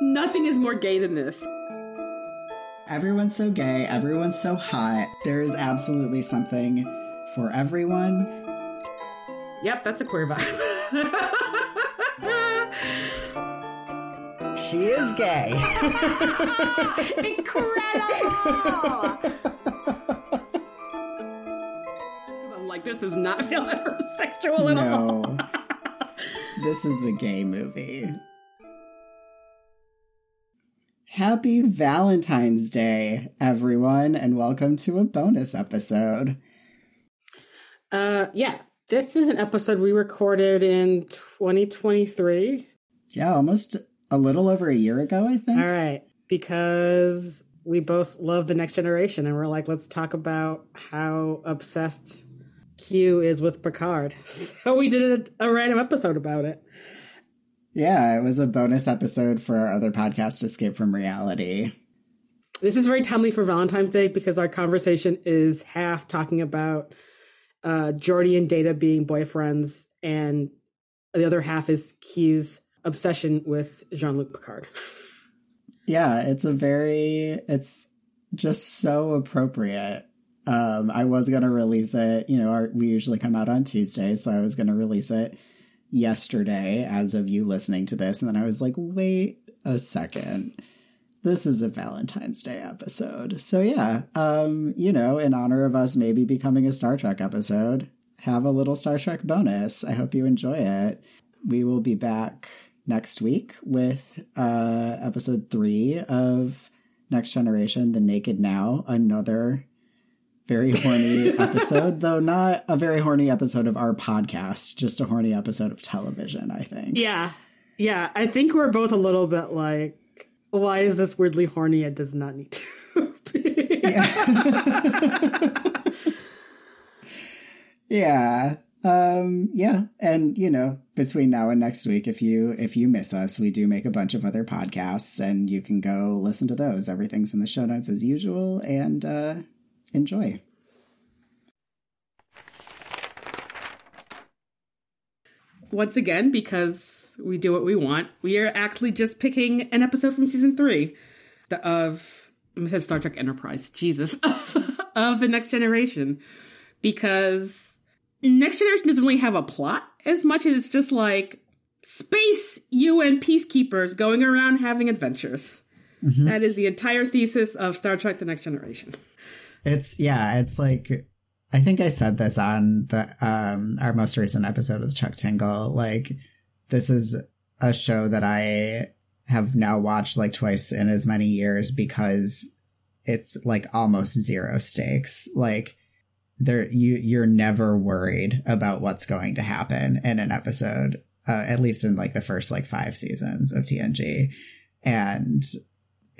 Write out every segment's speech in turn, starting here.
Nothing is more gay than this. Everyone's so gay, everyone's so hot. There's absolutely something for everyone. Yep, that's a queer vibe. she is gay. Incredible! I'm like, this does not feel heterosexual at all. no. this is a gay movie. Happy Valentine's Day, everyone, and welcome to a bonus episode. Uh, yeah, this is an episode we recorded in 2023. Yeah, almost a little over a year ago, I think. All right, because we both love the next generation, and we're like, let's talk about how obsessed Q is with Picard. So we did a, a random episode about it. Yeah, it was a bonus episode for our other podcast, EsGAYpe from Reality. This is very timely for Valentine's Day because our conversation is half talking about uh, Geordi and Data being boyfriends, and the other half is Q's obsession with Jean Luc Picard. yeah, it's a very, it's just so appropriate. Um, I was going to release it, you know, our, we usually come out on Tuesday, so I was going to release it yesterday as of you listening to this. And then I was like, wait a second. This is a Valentine's Day episode. So yeah, um, you know, in honor of us maybe becoming a Star Trek episode, have a little Star Trek bonus. I hope you enjoy it. We will be back next week with uh episode 3 of Next Generation, The Naked Now, another very horny episode, though not a very horny episode of our podcast, just a horny episode of television, I think. Yeah. Yeah. I think we're both a little bit like, why is this weirdly horny? It does not need to be. yeah. yeah. Um, yeah. And you know, between now and next week, if you if you miss us, we do make a bunch of other podcasts and you can go listen to those. Everything's in the show notes as usual. And uh enjoy. Once again, because we do what we want, we are actually just picking an episode from season three of I said Star Trek Enterprise, Jesus, of the Next Generation, because Next Generation doesn't really have a plot as much as it's just like space UN peacekeepers going around having adventures. Mm-hmm. That is the entire thesis of Star Trek: The Next Generation. It's yeah, it's like I think I said this on the um our most recent episode of Chuck Tingle. Like this is a show that I have now watched like twice in as many years because it's like almost zero stakes. Like there you you're never worried about what's going to happen in an episode, uh, at least in like the first like five seasons of TNG. And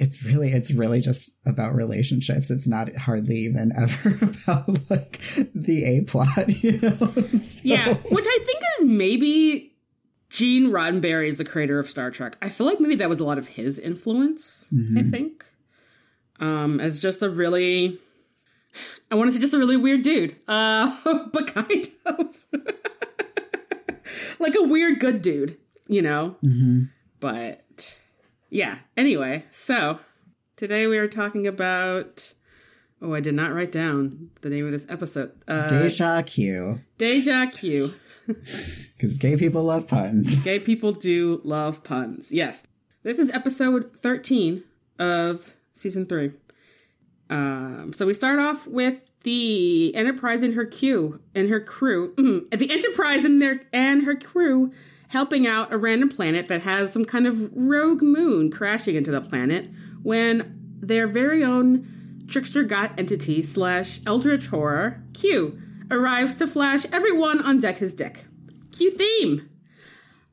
it's really it's really just about relationships it's not hardly even ever about like the a plot you know so. yeah which i think is maybe gene roddenberry is the creator of star trek i feel like maybe that was a lot of his influence mm-hmm. i think um as just a really i want to say just a really weird dude uh but kind of like a weird good dude you know mm-hmm. but yeah. Anyway, so today we are talking about. Oh, I did not write down the name of this episode. Uh, Deja Q. Deja Q. Because gay people love puns. Gay people do love puns. Yes. This is episode 13 of season 3. Um, so we start off with the Enterprise and her crew and her crew. the Enterprise and their and her crew helping out a random planet that has some kind of rogue moon crashing into the planet when their very own trickster god entity slash eldritch horror q arrives to flash everyone on deck his dick. Q theme.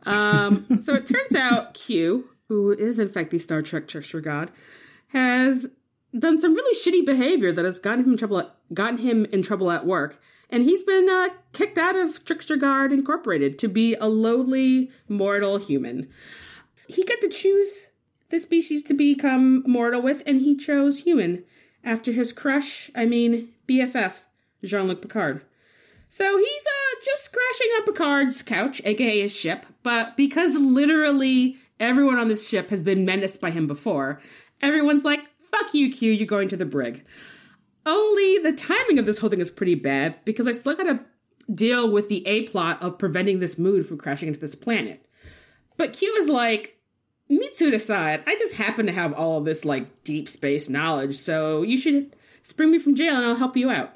Um, so it turns out q who is in fact the star trek trickster god has done some really shitty behavior that has gotten him in trouble at, gotten him in trouble at work and he's been uh, kicked out of Trickster Guard Incorporated to be a lowly mortal human. He got to choose the species to become mortal with, and he chose human after his crush, I mean BFF, Jean Luc Picard. So he's uh, just crashing on Picard's couch, aka his ship, but because literally Everyone on this ship has been menaced by him before. Everyone's like, fuck you, Q, you're going to the brig. Only the timing of this whole thing is pretty bad because I still gotta deal with the A plot of preventing this moon from crashing into this planet. But Q is like, Mitsuru aside, I just happen to have all this like deep space knowledge, so you should spring me from jail and I'll help you out.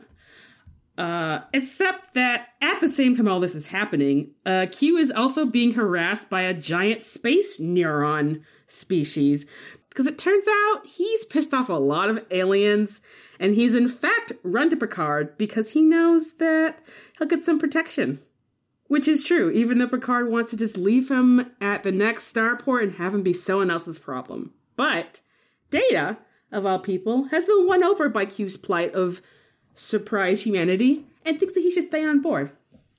Uh, except that at the same time all this is happening, uh, Q is also being harassed by a giant space neuron species because it turns out he's pissed off a lot of aliens and he's in fact run to Picard because he knows that he'll get some protection. Which is true, even though Picard wants to just leave him at the next starport and have him be someone else's problem. But Data, of all people, has been won over by Q's plight of surprise humanity and thinks that he should stay on board.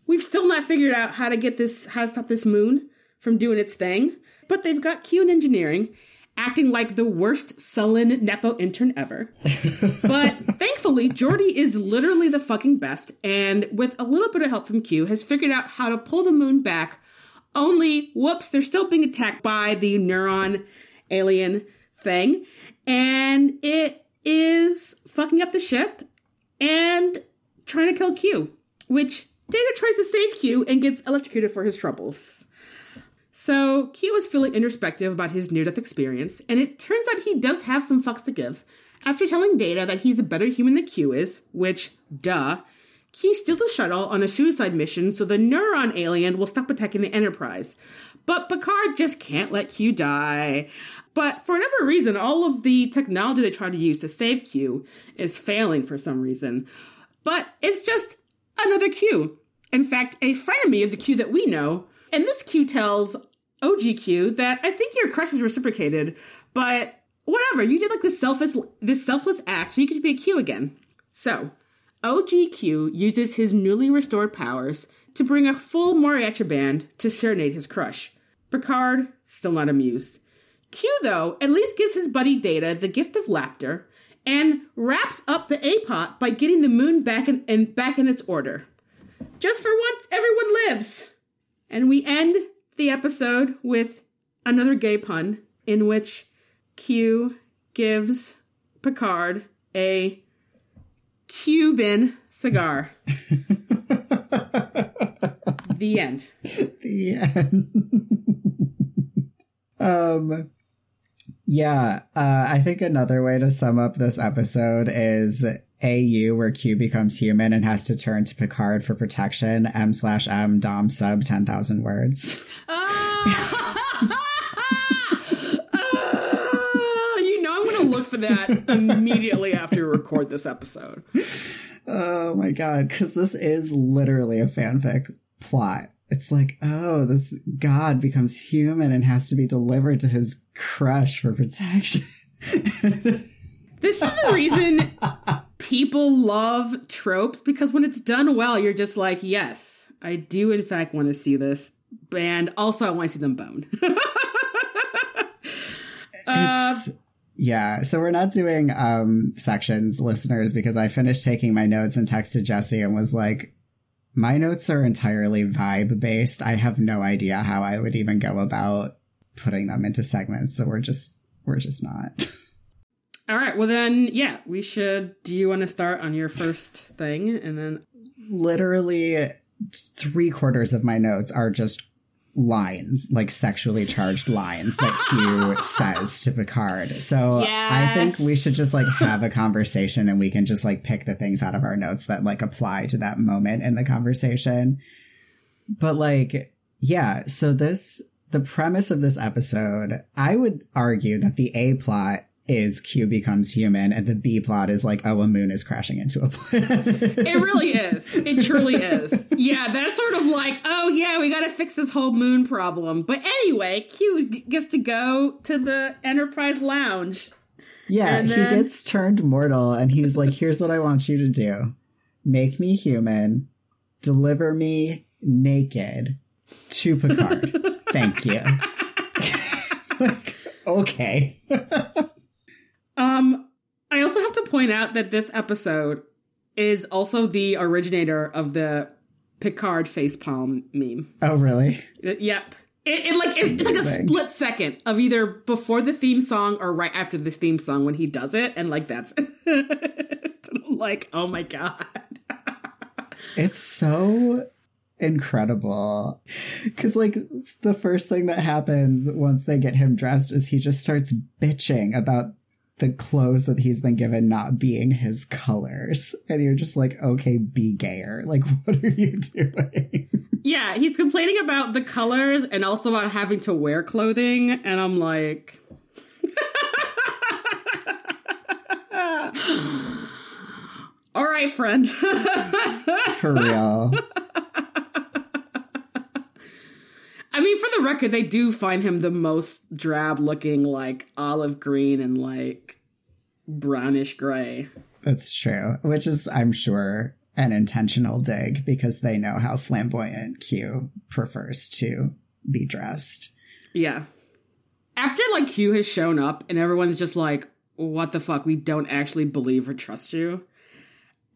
We've still not figured out how to get this, how to stop this moon from doing its thing, but they've got Q in engineering, acting like the worst sullen Nepo intern ever. but thankfully, Geordi is literally the fucking best, and with a little bit of help from Q, has figured out how to pull the moon back. Only, whoops, they're still being attacked by the neuron alien thing, and it is fucking up the ship and trying to kill Q, which Data tries to save Q and gets electrocuted for his troubles. So Q is feeling introspective about his near death experience, and it turns out he does have some fucks to give. After telling Data that he's a better human than Q is, which, duh, Q steals the shuttle on a suicide mission so the neuron alien will stop attacking the Enterprise. But Picard just can't let Q die. But for whatever reason, all of the technology they try to use to save Q is failing for some reason. But it's just another Q. In fact, a frenemy of the Q that we know. And this Q tells OGQ that I think your crush is reciprocated, but whatever, you did like this selfless this selfless act, so you could be a Q again. So, OGQ uses his newly restored powers to bring a full mariachi band to serenade his crush. Picard, still not amused. Q, though, at least gives his buddy Data the gift of laughter and wraps up the A-pot by getting the moon back in, in, back in its order. Just for once, everyone lives! And we end the episode with another gay pun in which Q gives Picard a Cuban cigar. the end. The end. um yeah, uh, I think another way to sum up this episode is AU, where Q becomes human and has to turn to Picard for protection. M slash M Dom sub ten thousand words. Ah, you know I'm going to look for that immediately after we record this episode. Oh my god, because this is literally a fanfic plot. It's like, oh, this god becomes human and has to be delivered to his crush for protection. This is a reason people love tropes because when it's done well, you're just like, yes, I do in fact want to see this. And also, I want to see them bone. uh, yeah so we're not doing um sections listeners because i finished taking my notes and texted jesse and was like my notes are entirely vibe based i have no idea how i would even go about putting them into segments so we're just we're just not all right. Well, then, yeah, we should. Do you want to start on your first thing and then? literally three quarters of my notes are just lines like sexually charged lines that q says to picard so i think we should just like have a conversation and we can just like pick the things out of our notes that like apply to that moment in the conversation but like yeah so this the premise of this episode i would argue that the a plot is q becomes human and the b plot is like oh a moon is crashing into a planet It really is. It truly is. Yeah, that's sort of like, oh yeah, we got to fix this whole moon problem. But anyway, Q gets to go to the Enterprise Lounge. Yeah, And he gets turned mortal and he's like, here's what I want you to do make me human, deliver me naked to Picard. Thank you. Like, okay. Um, I also have to point out that this episode is also the originator of the Picard facepalm meme. Oh, really? Uh, Yep. It, it like it's, it's like a split second of either before the theme song or right after the theme song when he does it, and like that's like, oh my god. It's so incredible. Because, like, the first thing that happens once they get him dressed is he just starts bitching about the clothes that he's been given not being his colors. And you're just like, okay, be gayer. Like, what are you doing? Yeah, he's complaining about the colors and also about having to wear clothing, and I'm like. All right, friend. For real. I mean, for the record, they do find him the most drab looking, like olive green and like brownish gray. That's true. Which is, I'm sure, an intentional dig because they know how flamboyant Q prefers to be dressed. Yeah. After like Q has shown up and everyone's just like, what the fuck? We don't actually believe or trust you.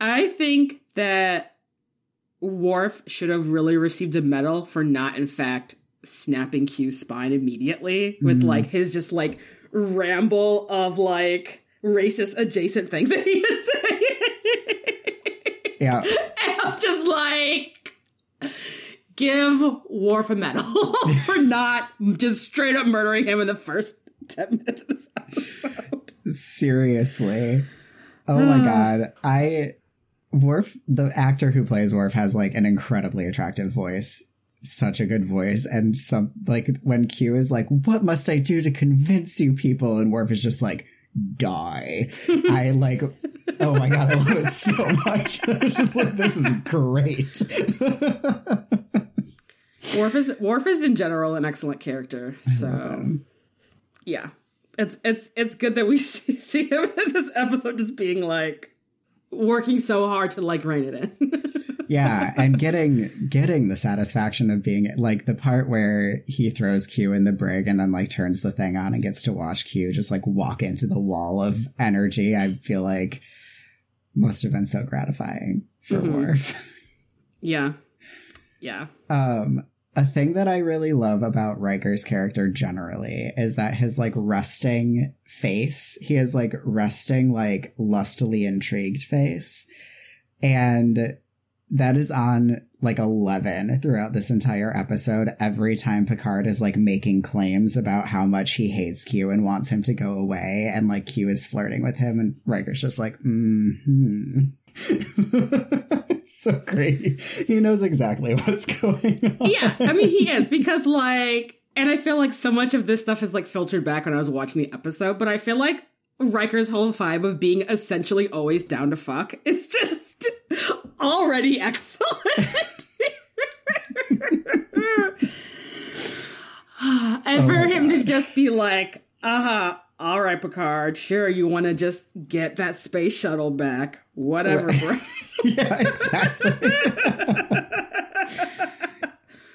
I think that Worf should have really received a medal for not, in fact, snapping Q's spine immediately with Mhm. like his just like ramble of like racist adjacent things that he is saying. Yeah. And I'm just like, give Worf a medal for not just straight up murdering him in the first 10 minutes of this episode. Seriously. Oh my god. I Worf the actor who plays Worf has like an incredibly attractive voice. Such a good voice. And some like when Q is like, What must I do to convince you people? And Worf is just like, die. I like oh my god, I love it so much. I'm just like, this is great. Worf is, Worf is in general an excellent character. So, yeah. It's it's it's good that we see, see him in this episode just being like working so hard to like rein it in. Yeah and getting getting the satisfaction of being like the part where he throws q in the brig and then like turns the thing on and gets to watch q just like walk into the wall of energy i feel like must have been so gratifying for Mhm. Worf. yeah. Yeah. um a thing that i really love about Riker's character generally is that his like resting face he has like resting like lustily intrigued face and that is on like 11 throughout this entire episode every time picard is like making claims about how much he hates q and wants him to go away and like q is flirting with him and Riker's just like mm-hmm. So great. He knows exactly what's going on. Yeah, I mean he is because like and I feel like so much of this stuff is like filtered back when I was watching the episode, but I feel like Riker's whole vibe of being essentially always down to fuck is just already excellent. and Oh for my him to just be like, uh-huh, all right, Picard, sure you want to just get that space shuttle back. Whatever, Right. yeah exactly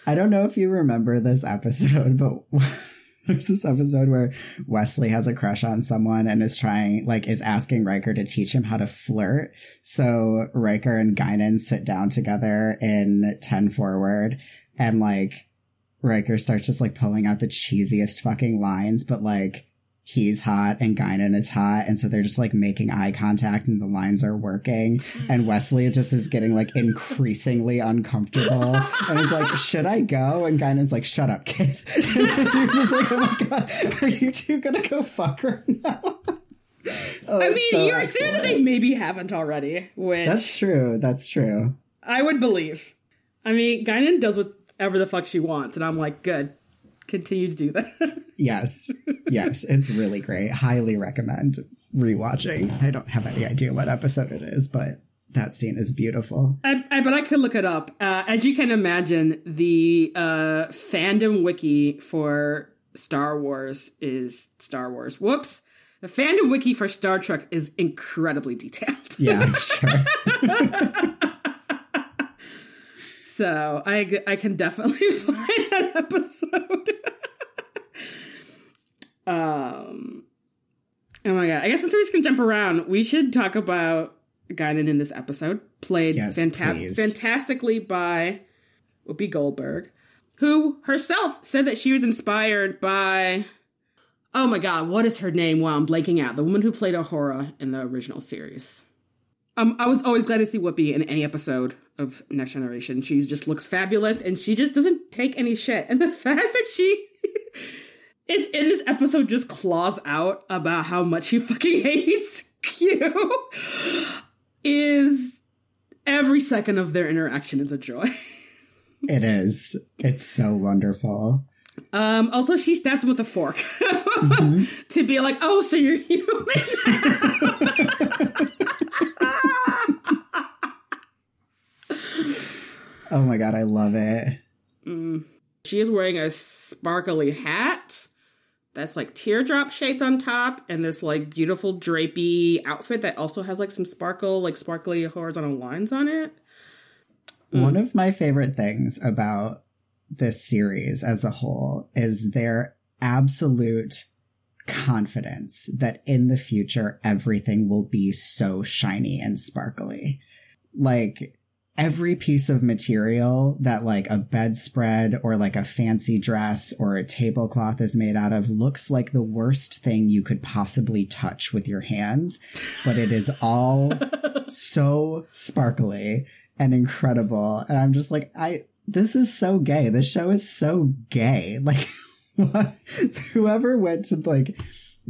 I don't know if you remember this episode, but there's this episode where Wesley has a crush on someone and is trying, like, is asking Riker to teach him how to flirt. So Riker and Guinan sit down together in 10 forward and, like, Riker starts just, like, pulling out the cheesiest fucking lines, but, like, he's hot and Guinan is hot. And so they're just, like, making eye contact and the lines are working and Wesley just is getting like increasingly uncomfortable. And he's like, "Should I go?" And Guinan's like, "Shut up, kid." You're just like, "Oh my god, are you two gonna go fuck her now?" Oh, I mean, so you're saying that they maybe haven't already, which That's true. That's true. I would believe. I mean, Guinan does whatever the fuck she wants, and I'm like, good. Continue to do that. Yes, yes, it's really great. Highly recommend rewatching. I don't have any idea what episode it is, but that scene is beautiful. I, I but I could look it up. Uh, as you can imagine, the uh, fandom wiki for Star Wars is Star Wars. Whoops. The fandom wiki for Star Trek is incredibly detailed. Yeah, I'm sure. So I, I can definitely find that episode. um, oh my god! I guess since we're just gonna jump around, we should talk about Guinan in this episode, played Yes, fanta- fantastically by Whoopi Goldberg, who herself said that she was inspired by. Oh my god, what is her name? Wow, I'm blanking out. The woman who played Uhura in the original series. Um, I was always glad to see Whoopi in any episode of Next Generation. She just looks fabulous and she just doesn't take any shit. And the fact that she is in this episode just claws out about how much she fucking hates Q is every second of their interaction is a joy. it is. It's so wonderful. Um, also, she stabs him with a fork mm-hmm. to be like, "Oh, so you're human." Oh my god, I love it. Mm. She is wearing a sparkly hat that's like teardrop shaped on top, and this like beautiful drapey outfit that also has like some sparkle, like sparkly horizontal lines on it. Mm. One of my favorite things about this series as a whole is their absolute confidence that in the future everything will be so shiny and sparkly. Like every piece of material that like a bedspread or like a fancy dress or a tablecloth is made out of looks like the worst thing you could possibly touch with your hands, but it is all so sparkly and incredible. And I'm just like, I this is so gay. This show is so gay. Like whoever went to like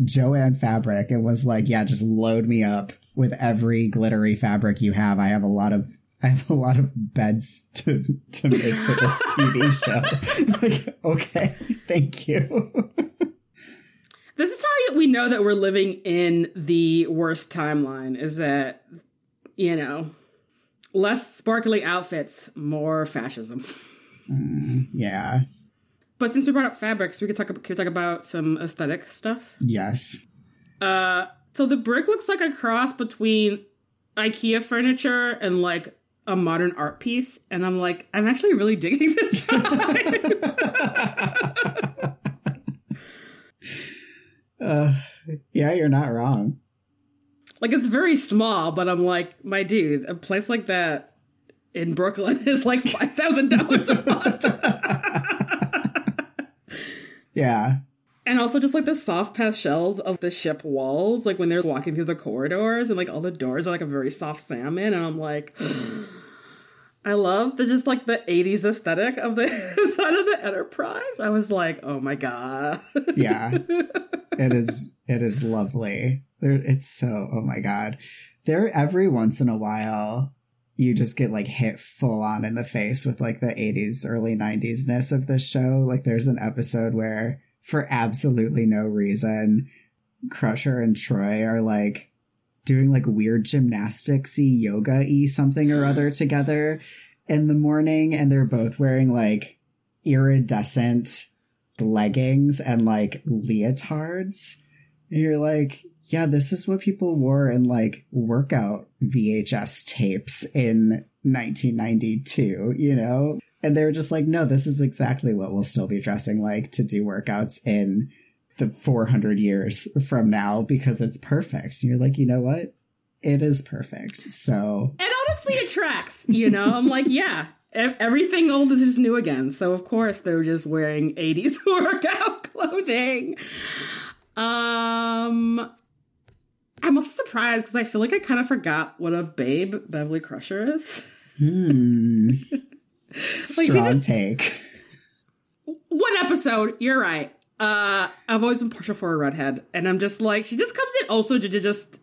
Jo-Ann Fabric and was like, yeah, just load me up with every glittery fabric you have. I have a lot of I have a lot of beds to to make for this TV show. like, okay, thank you. this is how we know that we're living in the worst timeline. Is that you know less sparkly outfits, more fascism. Mm, yeah. But since we brought up fabrics, we could talk. Can we talk about some aesthetic stuff? Yes. Uh, so the brig looks like a cross between IKEA furniture and like a modern art piece, and I'm like, I'm actually really digging this. uh, yeah, you're not wrong. Like it's very small, but I'm like, my dude, a place like that in Brooklyn is like five thousand dollars a month. yeah. And also just like the soft pastels of the ship walls, like when they're walking through the corridors and like all the doors are like a very soft salmon, and I'm like I love the just like the 80s aesthetic of the side of the Enterprise. I was like, oh my god. yeah. It is it is lovely. It's so oh my god. There every once in a while you just get like hit full on in the face with like the 80s early 90s ness of this show. Like there's an episode where for absolutely no reason Crusher and Troi are like doing like weird gymnasticsy yoga y something or other together in the morning and they're both wearing like iridescent leggings and like leotards. And you're like yeah this is what people wore in like workout vhs tapes in 1992 you know and they were just like no this is exactly what we'll still be dressing like to do workouts in the 400 years from now because it's perfect. And you're like, you know what? It is perfect. So. And honestly, it tracks. You know, I'm like, yeah, everything old is just new again. So, of course, they're just wearing 80s workout clothing. Um. I'm also surprised because I feel like I kind of forgot what a babe Beverly Crusher is. Hmm. like Strong just, take. One episode, you're right. Uh, I've always been partial for a redhead, and I'm just like, she just comes in also to, to just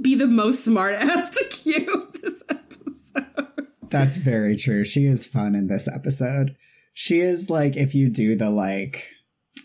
be the most smart ass to Q this episode. That's very true. She is fun in this episode. She is like, if you do the like,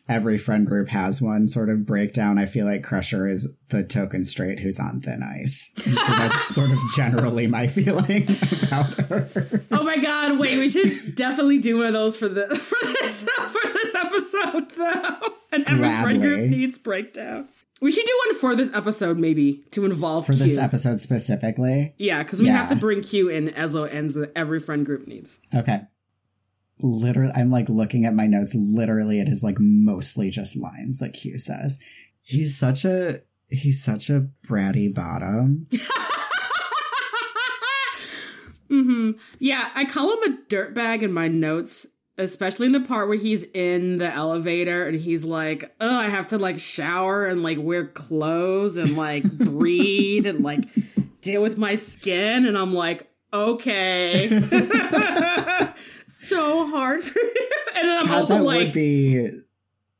every friend group has one sort of breakdown. I feel like Crusher is the token straight who's on thin ice. And so that's sort of generally my feeling about her. Oh my god, wait, we should definitely do one of those for the for this for this episode though. And every Gladly. friend group needs breakdown. We should do one for this episode, maybe to involve for Q. this episode specifically. Yeah, because we yeah. have to bring Q in as ends that every friend group needs. Okay literally i'm like looking at my notes literally it is like mostly just lines that q says. He's such a he's such a bratty bottom. Mm-hmm. Yeah i call him a dirtbag in my notes especially in the part where he's in the elevator and he's like, "Oh, I have to like shower and like wear clothes and like breathe and like deal with my skin," and I'm like, "Okay." so hard for you. And I'm God, also that like, would be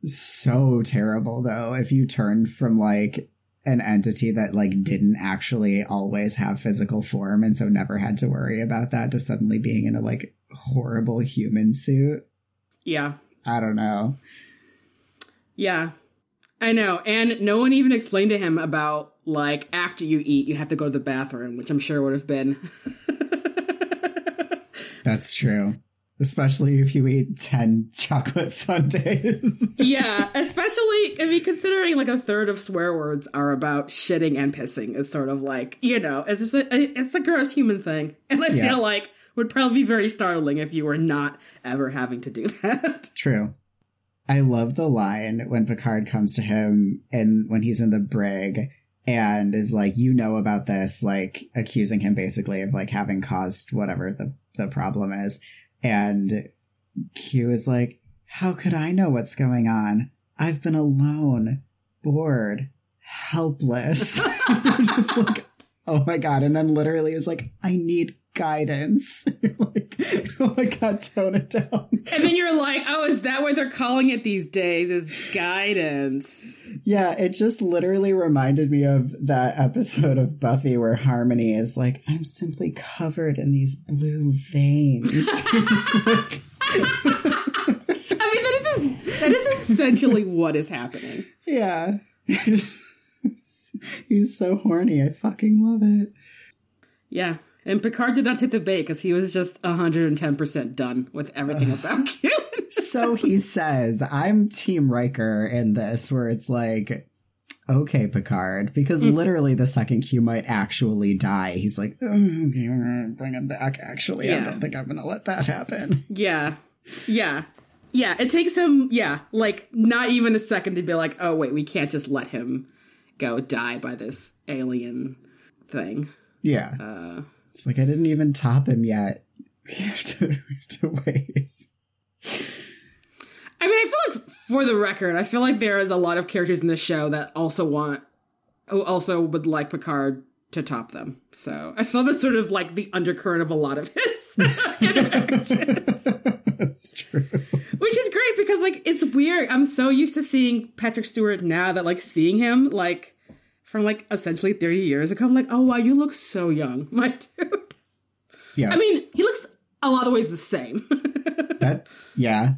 so terrible though if you turned from like an entity that like didn't actually always have physical form and so never had to worry about that to suddenly being in a like horrible human suit. yeah, I don't know. yeah, I know. And no one even explained to him about like after you eat, you have to go to the bathroom, which I'm sure would have been. That's true. Especially if you eat 10 chocolate sundaes. yeah, especially I mean, considering like a third of swear words are about shitting and pissing is sort of like you know it's just a, it's a gross human thing, and I Yeah. feel like would probably be very startling if you were not ever having to do that. True. I love the line when Picard comes to him and when he's in the brig and is like, you know about this, like accusing him basically of like having caused whatever the, the problem is. And Q is like, how could I know what's going on? I've been alone, bored, helpless. Just like, oh my God. And then literally was like, I need guidance. Like, oh my God, tone it down. And then you're like, oh, is that what they're calling it these days? Is guidance? Yeah, it just literally reminded me of that episode of Buffy where Harmony is like, I'm simply covered in these blue veins. Like, I mean, that is that is essentially what is happening. yeah. He's so horny. I fucking love it. Yeah. And Picard did not take the bait because he was just 110% done with everything about Q. So he says, I'm Team Riker in this, where it's like, okay, Picard, because literally the second Q might actually die. He's like, oh, okay, we're gonna bring him back. Actually, I don't think I'm going to let that happen. yeah. Yeah. Yeah. It takes him, yeah, like not even a second to be like, oh, wait, we can't just let him go die by this alien thing. Yeah. Uh, It's like I didn't even top him yet. We have to, we have to wait. I mean, I feel like, for the record, I feel like there is a lot of characters in this show that also want, who also would like Picard to top them. So I feel that's sort of like the undercurrent of a lot of his interactions. That's true. Which is great because, like, it's weird. I'm so used to seeing Patrick Stewart now that, like, seeing him, like, from, like, essentially 30 years ago, I'm like, oh, wow, you look so young, my dude. Yeah. I mean, he looks a lot of ways the same. that yeah.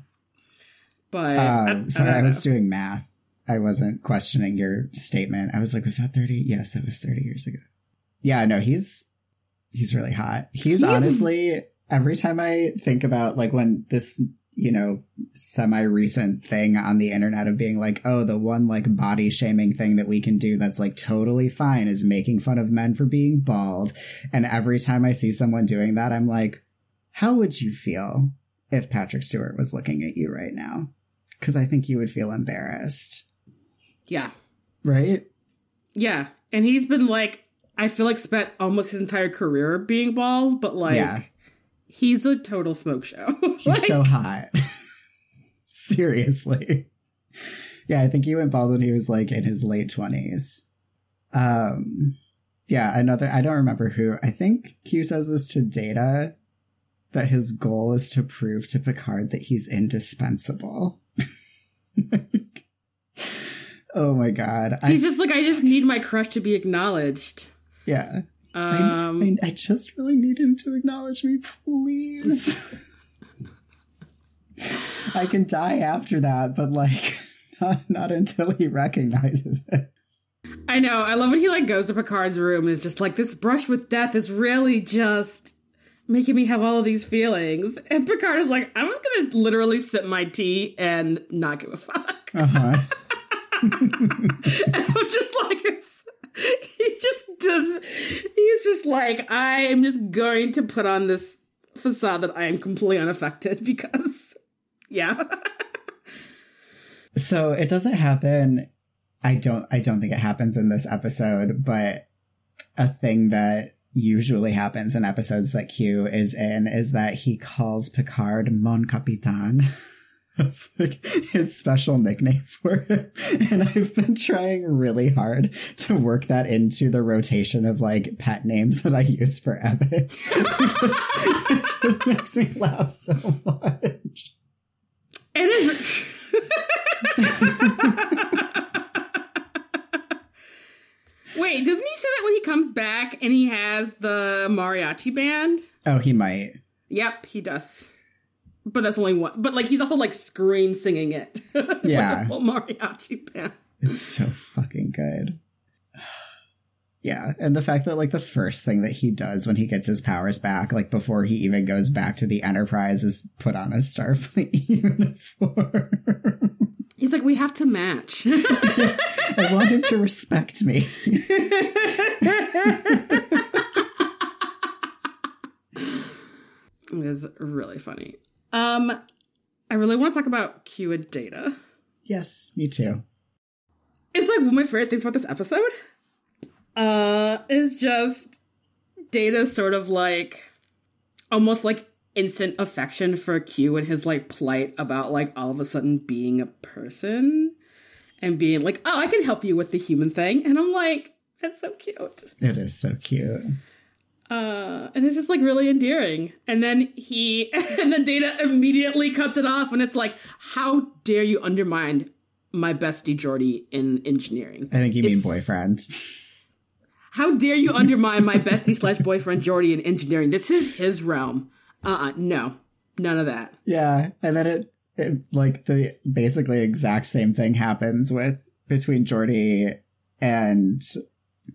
but, I- Um, I sorry, I, don't was know. doing math. I wasn't questioning your statement. I was like, was that 30? Yes, that was 30 years ago. Yeah, no, he's he's really hot. He's, He's- honestly every time I think about like when this, you know, semi recent thing on the internet of being like, oh, the one like body shaming thing that we can do that's like totally fine is making fun of men for being bald. And every time I see someone doing that, I'm like, how would you feel if Patrick Stewart was looking at you right now? Because I think you would feel embarrassed, Yeah. right? Yeah. And he's been, like, I feel like spent almost his entire career being bald, but, like, Yeah. He's a total smoke show. He's Like, so hot. Seriously. Yeah, I think he went bald when he was like in his late 20s. Um yeah, another I don't remember who. I think Q says this to Data that his goal is to prove to Picard that he's indispensable. oh my god. I He's just like, I just need my crush to be acknowledged. yeah. I- Um, I, I just really need him to acknowledge me, please. I can die after that, but like not, not until he recognizes it. I know. I love when he like goes to Picard's room and is just like, this brush with death is really just making me have all of these feelings. And Picard is like, I'm just gonna literally sip my tea and not give a fuck. Uh-huh. and I'm just like, it's he just does like, I am just going to put on this facade that I am completely unaffected because yeah. So it doesn't happen. I don't I don't think it happens in this episode, but a thing that usually happens in episodes that Q is in is that he calls Picard Mon Capitaine. That's like his special nickname for him. And I've been trying really hard to work that into the rotation of like pet names that I use for Evan. it just makes me laugh so much. It is. Wait, doesn't he say that when he comes back and he has the mariachi band? Oh, he might. Yep, he does. But that's only one. But like he's also like scream singing it. Yeah. The mariachi band. It's so fucking good. Yeah, and the fact that like the first thing that he does when he gets his powers back, like before he even goes back to the Enterprise, is put on a Starfleet uniform. He's like, we have to match. I want him to respect me. it is really funny. Um, I really want to talk about Q and Data. yes, me too. It's like one of my favorite things about this episode. Uh, is just Data sort of like almost like instant affection for Q and his like plight about like all of a sudden being a person and being like, oh, I can help you with the human thing. And I'm like, that's so cute. It is so cute. Uh, and it's just like really endearing. And then he, and then Data immediately cuts it off, and it's like, how dare you undermine my bestie Geordi in engineering? I think you mean boyfriend. How dare you undermine my bestie slash boyfriend Geordi in engineering? This is his realm. Uh uh no. None of that. Yeah, and then it, it like the basically exact same thing happens with between Geordi and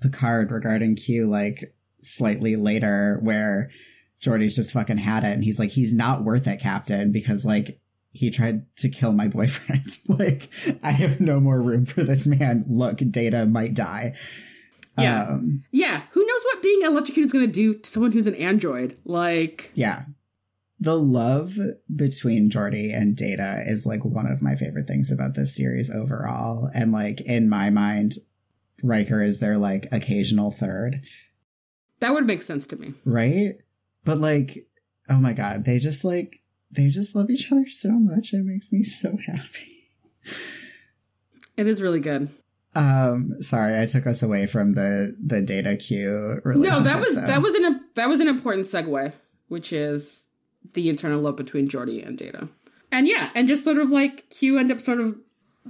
Picard regarding Q like slightly later where Geordi's just fucking had it and he's like he's not worth it, Captain, because like he tried to kill my boyfriend. like I have no more room for this man. Look, Data might die. Yeah. Um, Yeah, who knows what being electrocuted is going to do to someone who's an android? Like, yeah. The love between Geordi and Data is like one of my favorite things about this series overall. And like in my mind, Riker is their like occasional third, that would make sense to me. right? But like, oh my god, they just like they just love each other so much. It makes me so happy. It is really good. Um, sorry, I took us away from the the Data Q. No, that was relationship, that though. was an that was an important segue, which is the internal love between Geordi and Data. And yeah, and just sort of like Q end up sort of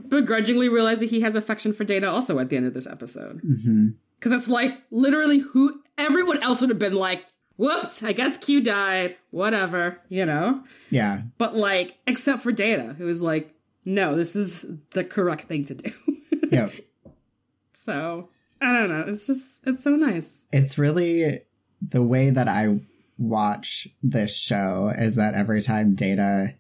begrudgingly realizing he has affection for Data also at the end of this episode. Mhm. Because it's like literally who everyone else would have been like, whoops, I guess Q died, whatever, you know? Yeah, But like, except for Data, who was like, no, this is the correct thing to do. yeah. so I don't know. It's just, it's so nice. it's really the way that I watch this show is that every time Data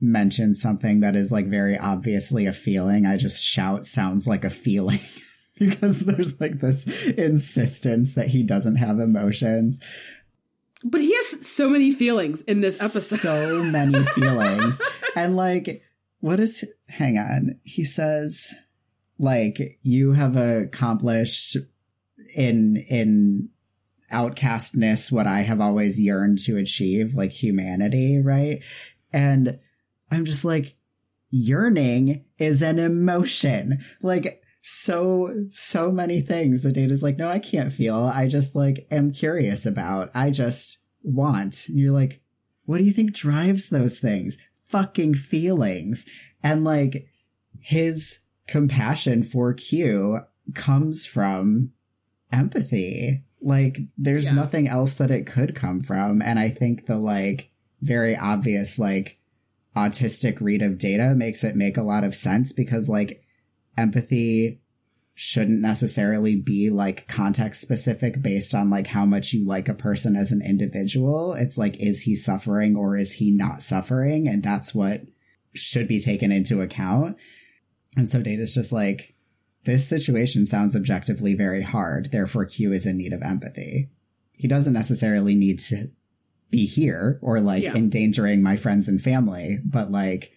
mentions something that is like very obviously a feeling, I just shout sounds like a feeling. because there's like this insistence that he doesn't have emotions. But he has so many feelings in this episode. So many feelings. and like, what is, hang on. He says, like, you have accomplished in, in, outcastness what I have always yearned to achieve, like humanity, right? And I'm just like, yearning is an emotion. Like, so, so many things. The data's like, no, I can't feel. I just like am curious about. I just want. And you're like, what do you think drives those things? Fucking feelings. And like, his compassion for Q comes from empathy. Like there's Yeah. nothing else that it could come from. And I think the like very obvious like autistic read of data makes it make a lot of sense because like empathy shouldn't necessarily be like context specific based on like how much you like a person as an individual. It's like, is he suffering or is he not suffering? And that's what should be taken into account. And so Data's just like, this situation sounds objectively very hard, therefore Q is in need of empathy. He doesn't necessarily need to be here or like Yeah. endangering my friends and family, but like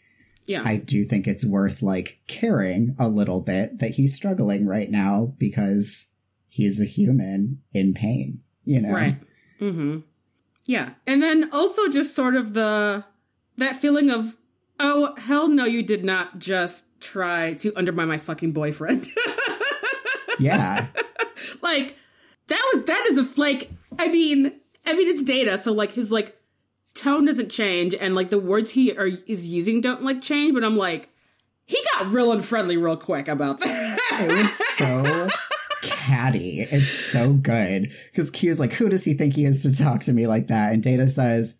Yeah. I do think it's worth like caring a little bit that he's struggling right now because he's a human in pain. you know? Right. Mm-hmm. Yeah. And then also just sort of the that feeling of, oh hell no, you did not just try to undermine my fucking boyfriend. Yeah. like that was that is a like I mean I mean it's data, so like his like tone doesn't change and like the words he are is using don't like change, but I'm like he got real unfriendly real quick about that. it was so catty. It's so good. Because Q's like, who does he think he is to talk to me like that? And Data says,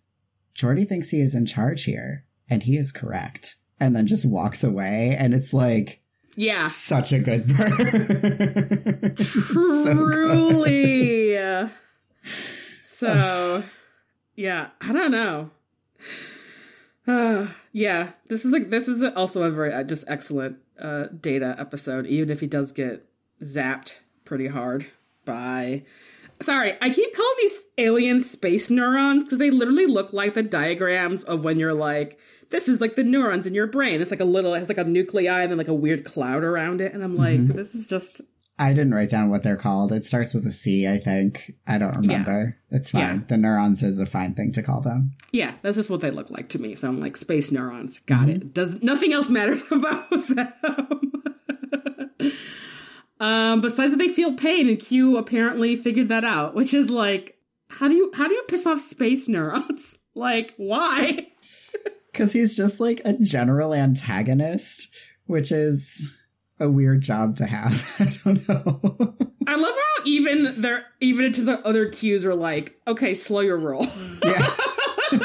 Geordi thinks he is in charge here, and he is correct. And then just walks away, and it's like yeah. such a good burn. Truly. So, so, yeah, I don't know. Uh, yeah, this is like this is also a very uh, just excellent uh, data episode, even if he does get zapped pretty hard by. Sorry, I keep calling these alien space neurons because they literally look like the diagrams of when you're like, this is like the neurons in your brain. It's like a little, it has like a nuclei and then like a weird cloud around it. And I'm like, mm-hmm. this is just. I didn't write down what they're called. It starts with a C, I think. I don't remember. Yeah. It's fine. Yeah. The neurons is a fine thing to call them. Yeah, that's just what they look like to me. So I'm like, space neurons. Got mm-hmm. it. Does nothing else matters about them. Um, besides that they feel pain, and Q apparently figured that out, which is like, how do you how do you piss off space neurons? like, why? Because he's just like a general antagonist, which is a weird job to have. I don't know. I love how even their even into the other Qs are like, okay, slow your roll. Yeah.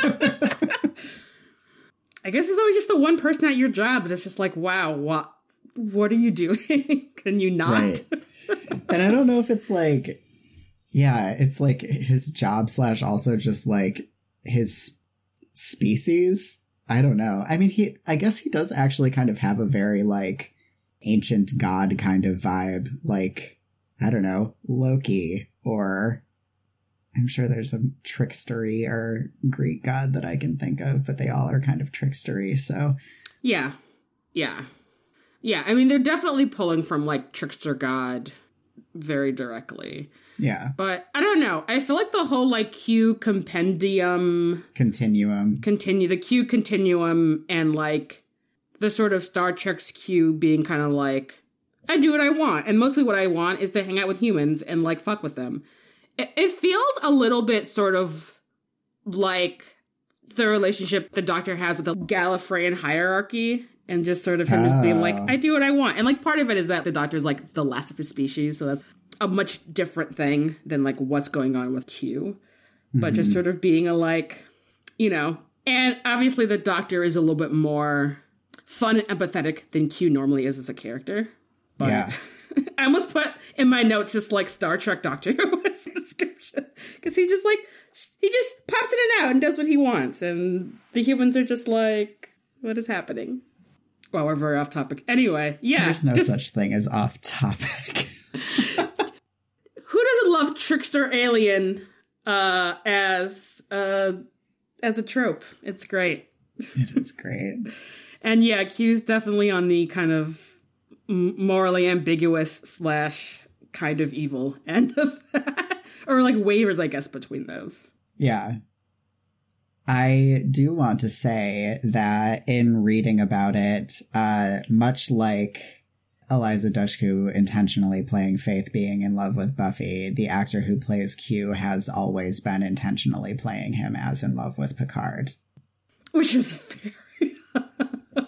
I guess there's always just the one person at your job that is just like, wow, what what are you doing? Can you not? Right. and I don't know if it's like, yeah, it's like his job slash also just like his species. I don't know. I mean, he, I guess he does actually kind of have a very like ancient god kind of vibe. Like, I don't know, Loki or I'm sure there's a trickstery or Greek god that I can think of, but they all are kind of trickstery. So, yeah, yeah. Yeah, I mean they're definitely pulling from like Trickster God very directly. Yeah. But I don't know. I feel like the whole like Q compendium continuum continue the Q continuum and like the sort of Star Trek's Q being kind of like I do what I want and mostly what I want is to hang out with humans and like fuck with them. It, it feels a little bit sort of like the relationship the doctor has with the Gallifreyan hierarchy and just sort of him oh. just being like, oh. I do what I want. And like part of it is that the doctor's like the last of his species, so that's a much different thing than like what's going on with Q. Mm-hmm. But just mm-hmm. sort of being a like, you know, and obviously the doctor is a little bit more fun and empathetic than Q normally is as a character. But yeah. I almost put in my notes just like Star Trek Doctor Who description because he just like he just pops in and out and does what he wants, and the humans are just like, what is happening? Well, we're very off topic. Anyway, yeah. There's no just, such thing as off topic. who doesn't love trickster alien uh, as uh, as a trope? It's great. It is great. And yeah, Q's definitely on the kind of morally ambiguous slash kind of evil end of that. or like wavers, I guess, between those. Yeah. I do want to say that in reading about it, uh, much like Eliza Dushku intentionally playing Faith being in love with Buffy, the actor who plays Q has always been intentionally playing him as in love with Picard. Which is very.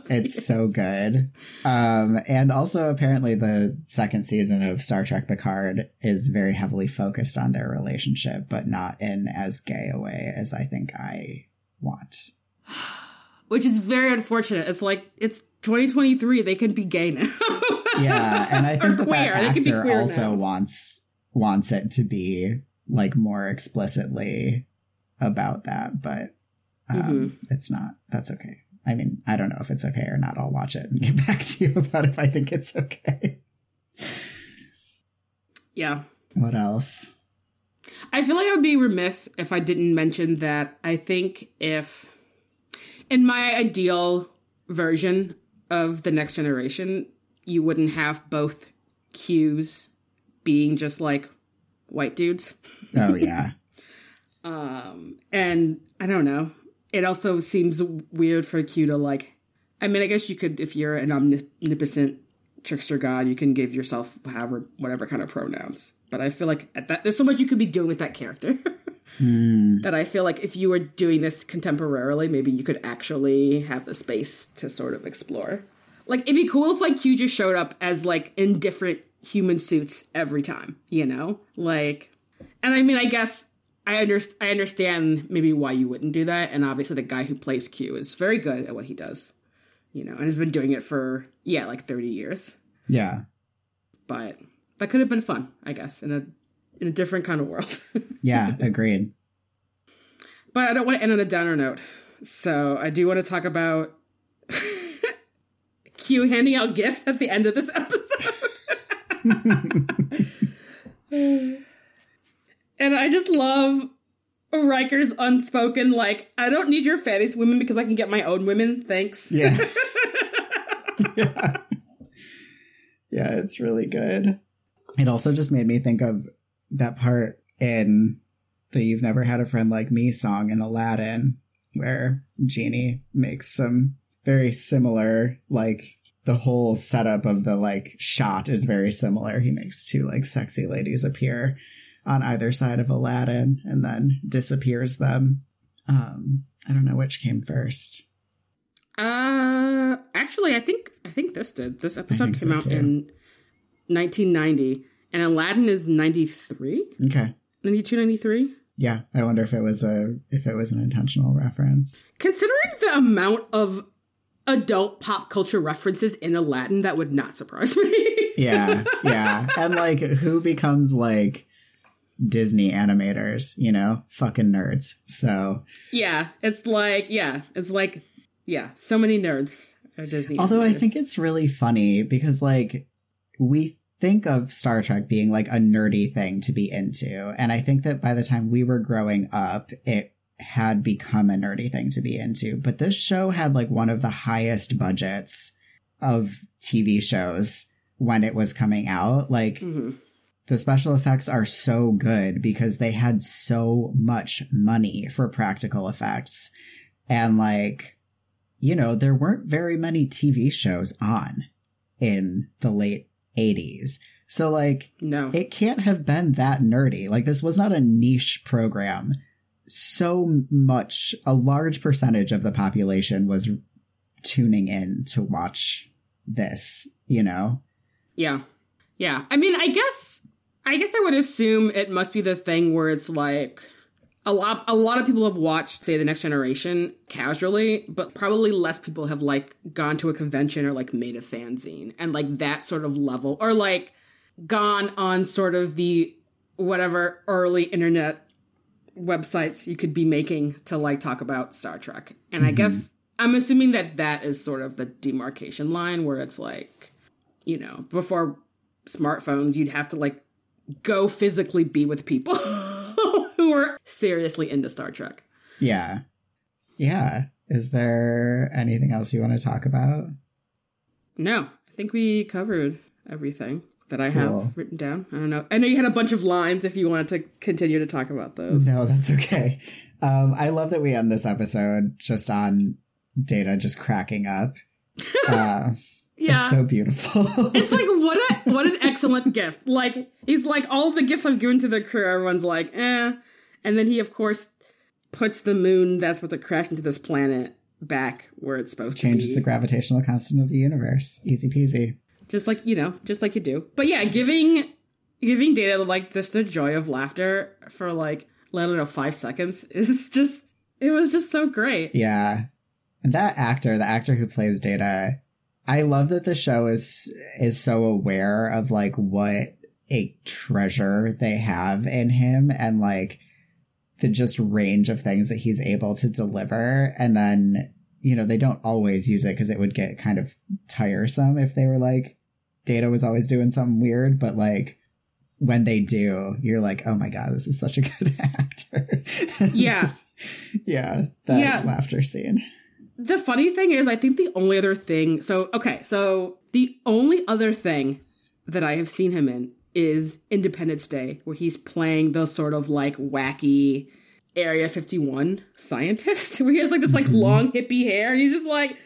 It's so good. Um, and also, apparently, the second season of Star Trek Picard is very heavily focused on their relationship, but not in as gay a way as I think I want. Which is very unfortunate. It's like it's 2023. They can be gay now. yeah, and I think that, that actor also now. wants wants it to be like more explicitly about that, but um, mm-hmm. it's not. That's okay. I mean, I don't know if it's okay or not. I'll watch it and get back to you about if I think it's okay. Yeah. What else? I feel like I would be remiss if I didn't mention that I think if in my ideal version of the next generation, you wouldn't have both Qs being just like white dudes. Oh yeah. um, and I don't know. It also seems weird for Q to like. I mean, I guess you could, if you're an omnipotent trickster god, you can give yourself however whatever kind of pronouns. But I feel like at that there's so much you could be doing with that character. mm. That I feel like if you were doing this contemporarily, maybe you could actually have the space to sort of explore. Like it'd be cool if like Q just showed up as like in different human suits every time, you know? Like and I mean I guess I under, I understand maybe why you wouldn't do that, and obviously the guy who plays Q is very good at what he does, you know, and has been doing it for yeah like thirty years. Yeah, but that could have been fun, I guess, in a in a different kind of world. yeah, agreed. But I don't want to end on a downer note, so I do want to talk about Q handing out gifts at the end of this episode. and I just love Riker's unspoken, like, I don't need your fantasy women because I can get my own women. Thanks. Yeah. yeah. Yeah, it's really good. It also just made me think of that part in the You've Never Had a Friend Like Me song in Aladdin, where Genie makes some very similar, like, the whole setup of the like shot is very similar. He makes two like sexy ladies appear on either side of Aladdin and then disappears them. Um, I don't know which came first. Uh, actually, I think I think this did. This episode came so out too. in 1990, and Aladdin is 93. Okay. 92, 93. Yeah, I wonder if it was a if it was an intentional reference. Considering the amount of adult pop culture references in Aladdin, that would not surprise me. yeah, yeah. And like who becomes like Disney animators, you know? Fucking nerds. So Yeah. It's like yeah, it's like yeah, so many nerds are Disney. Although animators. I think it's really funny because like we think of Star Trek being like a nerdy thing to be into. And I think that by the time we were growing up, it had become a nerdy thing to be into. But this show had like one of the highest budgets of TV shows when it was coming out. Like mm-hmm. The special effects are so good because they had so much money for practical effects. And like, you know, there weren't very many TV shows on in the late 80s. So like, no, it can't have been that nerdy. Like this was not a niche program so much, a large percentage of the population was tuning in to watch this, you know? Yeah. Yeah. I mean, I guess, I guess I would assume it must be the thing where it's like, a lot a lot of people have watched say the next generation casually but probably less people have like gone to a convention or like made a fanzine and like that sort of level or like gone on sort of the whatever early internet websites you could be making to like talk about Star Trek. And mm-hmm. I guess I'm assuming that that is sort of the demarcation line where it's like, you know, before smartphones, you'd have to like go physically be with people who are seriously into Star Trek. Yeah. Yeah. Is there anything else you want to talk about? No, I think we covered everything that I have cool. written down. I don't know. I know you had a bunch of lines if you wanted to continue to talk about those. No, that's okay. Um, I love that we end this episode just on Data just cracking up. Uh, yeah, it's so beautiful. it's like what a what an excellent gift. Like he's like all the gifts I've given to the crew. Everyone's like, eh, and then he of course puts the moon that's what to crash into this planet back where it's supposed Changes to Changes the gravitational constant of the universe. Easy peasy just like you know, just like you do. But yeah, giving giving Data like just the joy of laughter for like I don't know five seconds is just it was just so great. Yeah, and that actor, the actor who plays Data, I love that the show is is so aware of like what a treasure they have in him and like the just range of things that he's able to deliver and then you know they don't always use it because it would get kind of tiresome if they were like Data was always doing something weird, but like when they do, you're like, oh my god, this is such a good actor. Yeah, Just, yeah, that yeah. laughter scene. The funny thing is, I think the only other thing. So okay, so the only other thing that I have seen him in is Independence Day, where he's playing the sort of like wacky Area 51 scientist, where he has like this like Mm-hmm. long hippie hair, and he's just like,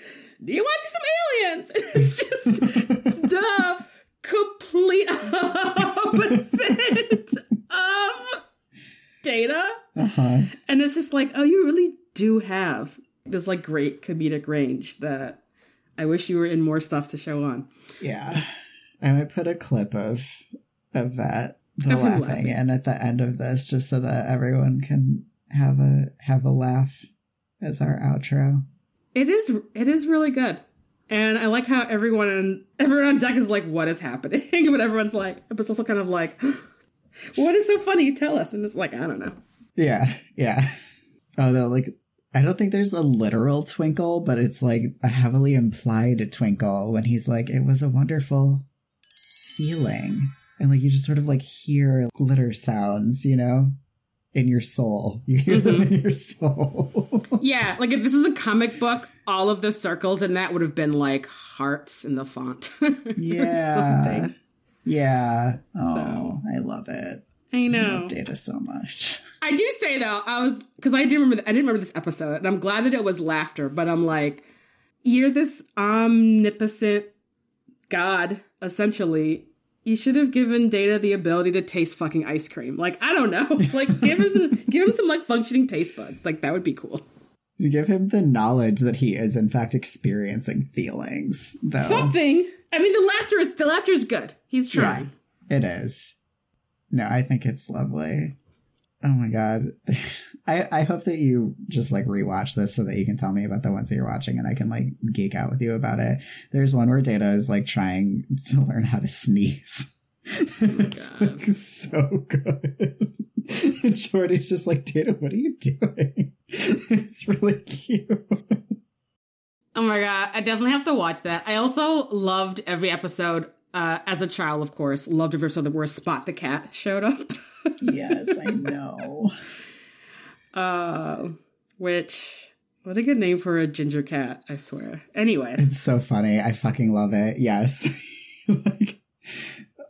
"Do you want to see some aliens?" It's just the complete opposite of Data, Uh-huh. and it's just like, oh, you really do have this like great comedic range that I wish you were in more stuff to show on. Yeah. I might put a clip of of that the laughing, laughing. and at the end of this just so that everyone can have a have a laugh as our outro. It is it is really good. And I like how everyone on everyone on deck is like, what is happening? but everyone's like, but it's also kind of like, what is so funny? Tell us. And it's like, I don't know. Yeah, yeah. Oh, no, like I don't think there's a literal twinkle, but it's like a heavily implied twinkle when he's like, "It was a wonderful feeling," and like you just sort of like hear glitter sounds, you know, in your soul. You hear them in mm-hmm. your soul. Yeah, like if this is a comic book, all of the circles in that would have been like hearts in the font. Yeah. something. Yeah. Oh, So- I love it. I I know. love Data so much. I do say though, I was because I did remember. I didn't remember this episode, and I'm glad that it was laughter. But I'm like, you're this omnipotent god, essentially. You should have given Data the ability to taste fucking ice cream. Like I don't know, like give him some, give him some like functioning taste buds. Like that would be cool. You give him the knowledge that he is in fact experiencing feelings, though. Something. I mean, the laughter is the laughter is good. He's trying. It is. No, I think it's lovely. Oh my god. I, I hope that you just like rewatch this so that you can tell me about the ones that you're watching and I can like geek out with you about it. There's one where Data is like trying to learn how to sneeze. Oh it's God. like so good. and Geordi's just like, Data, what are you doing? it's really cute. Oh my god, I definitely have to watch that. I also loved every episode. Uh, as a child, of course, loved every episode where Spot the cat showed up. yes, I know. uh, which what a good name for a ginger cat, I swear. Anyway, It's so funny. I fucking love it. Yes. like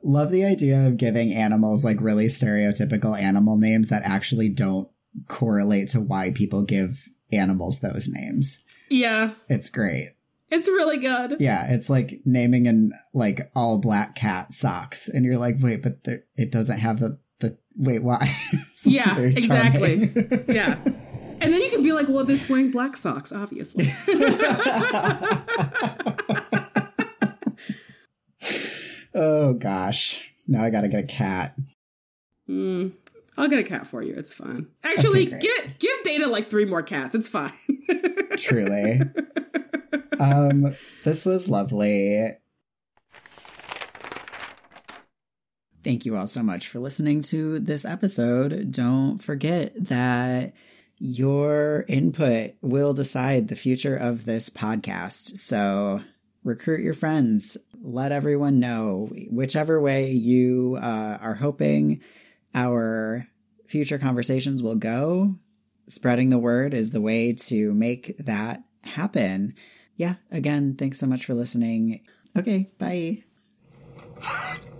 love the idea of giving animals like really stereotypical animal names that actually don't correlate to why people give animals those names. yeah, It's great. It's really good. Yeah, it's like naming an like all black cat socks and you're like, "Wait, but there, it doesn't have the the wait, why?" Yeah, exactly. Yeah. And then you can be like, well, it's wearing black socks, obviously. oh gosh. Now I got to get a cat. Hmm. I'll get a cat for you. It's fine. Actually, Okay, give give Data like three more cats. It's fine. Truly. Um this was lovely. Thank you all so much for listening to this episode. Don't forget that your input will decide the future of this podcast. So recruit your friends. Let everyone know whichever way you uh, are hoping our future conversations will go. Spreading the word is the way to make that happen yeah, again, thanks so much for listening. Okay, bye.